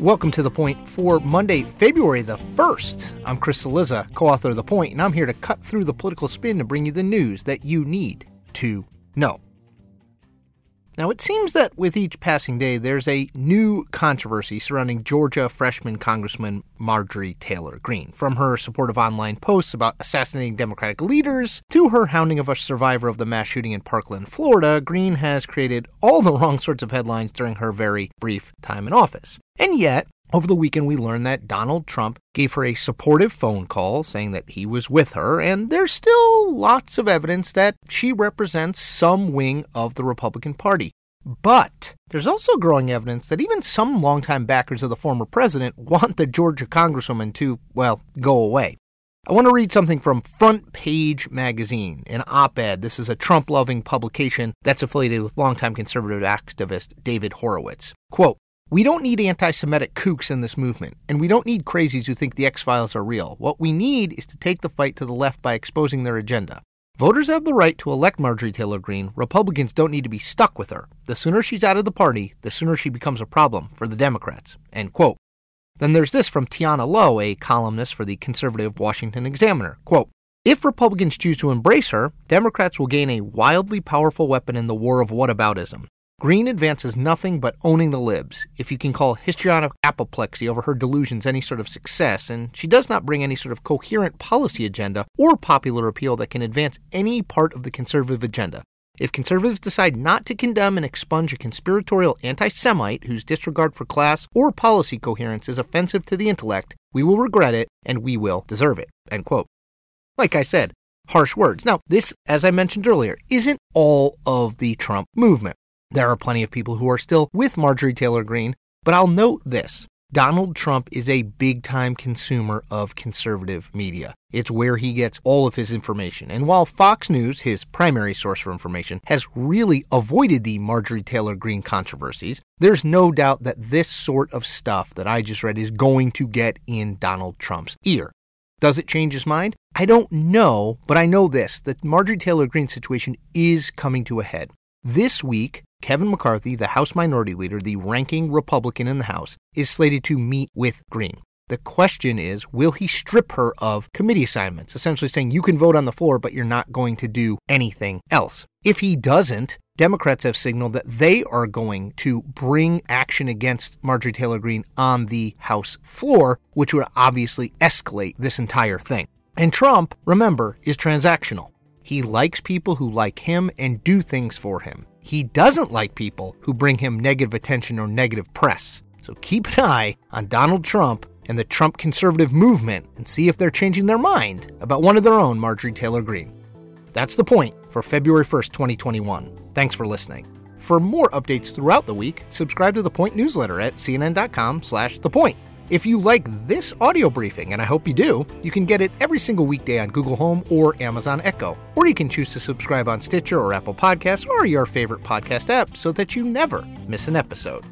Welcome to The Point for Monday, February the 1st. I'm Chris Cillizza, co author of The Point, and I'm here to cut through the political spin to bring you the news that you need to know. Now, it seems that with each passing day, there's a new controversy surrounding Georgia freshman Congressman Marjorie Taylor Greene. From her supportive online posts about assassinating Democratic leaders to her hounding of a survivor of the mass shooting in Parkland, Florida, Greene has created all the wrong sorts of headlines during her very brief time in office. And yet, over the weekend, we learned that Donald Trump gave her a supportive phone call saying that he was with her, and there's still lots of evidence that she represents some wing of the Republican Party. But there's also growing evidence that even some longtime backers of the former president want the Georgia congresswoman to, well, go away. I want to read something from Front Page Magazine, an op ed. This is a Trump loving publication that's affiliated with longtime conservative activist David Horowitz. Quote, we don't need anti Semitic kooks in this movement, and we don't need crazies who think the X Files are real. What we need is to take the fight to the left by exposing their agenda. Voters have the right to elect Marjorie Taylor Greene. Republicans don't need to be stuck with her. The sooner she's out of the party, the sooner she becomes a problem for the Democrats. End quote. Then there's this from Tiana Lowe, a columnist for the conservative Washington Examiner. Quote, if Republicans choose to embrace her, Democrats will gain a wildly powerful weapon in the war of whataboutism. Greene advances nothing but owning the libs, if you can call histrionic apoplexy over her delusions any sort of success, and she does not bring any sort of coherent policy agenda or popular appeal that can advance any part of the conservative agenda. If conservatives decide not to condemn and expunge a conspiratorial anti Semite whose disregard for class or policy coherence is offensive to the intellect, we will regret it and we will deserve it. End quote. Like I said, harsh words. Now, this, as I mentioned earlier, isn't all of the Trump movement. There are plenty of people who are still with Marjorie Taylor Greene, but I'll note this. Donald Trump is a big time consumer of conservative media. It's where he gets all of his information. And while Fox News, his primary source for information, has really avoided the Marjorie Taylor Greene controversies, there's no doubt that this sort of stuff that I just read is going to get in Donald Trump's ear. Does it change his mind? I don't know, but I know this that Marjorie Taylor Greene situation is coming to a head. This week, Kevin McCarthy, the House Minority Leader, the ranking Republican in the House, is slated to meet with Greene. The question is, will he strip her of committee assignments, essentially saying you can vote on the floor, but you're not going to do anything else? If he doesn't, Democrats have signaled that they are going to bring action against Marjorie Taylor Greene on the House floor, which would obviously escalate this entire thing. And Trump, remember, is transactional. He likes people who like him and do things for him. He doesn't like people who bring him negative attention or negative press. So keep an eye on Donald Trump and the Trump conservative movement and see if they're changing their mind about one of their own, Marjorie Taylor Greene. That's the point for February 1st, 2021. Thanks for listening. For more updates throughout the week, subscribe to the Point newsletter at cnn.com/thepoint. If you like this audio briefing, and I hope you do, you can get it every single weekday on Google Home or Amazon Echo. Or you can choose to subscribe on Stitcher or Apple Podcasts or your favorite podcast app so that you never miss an episode.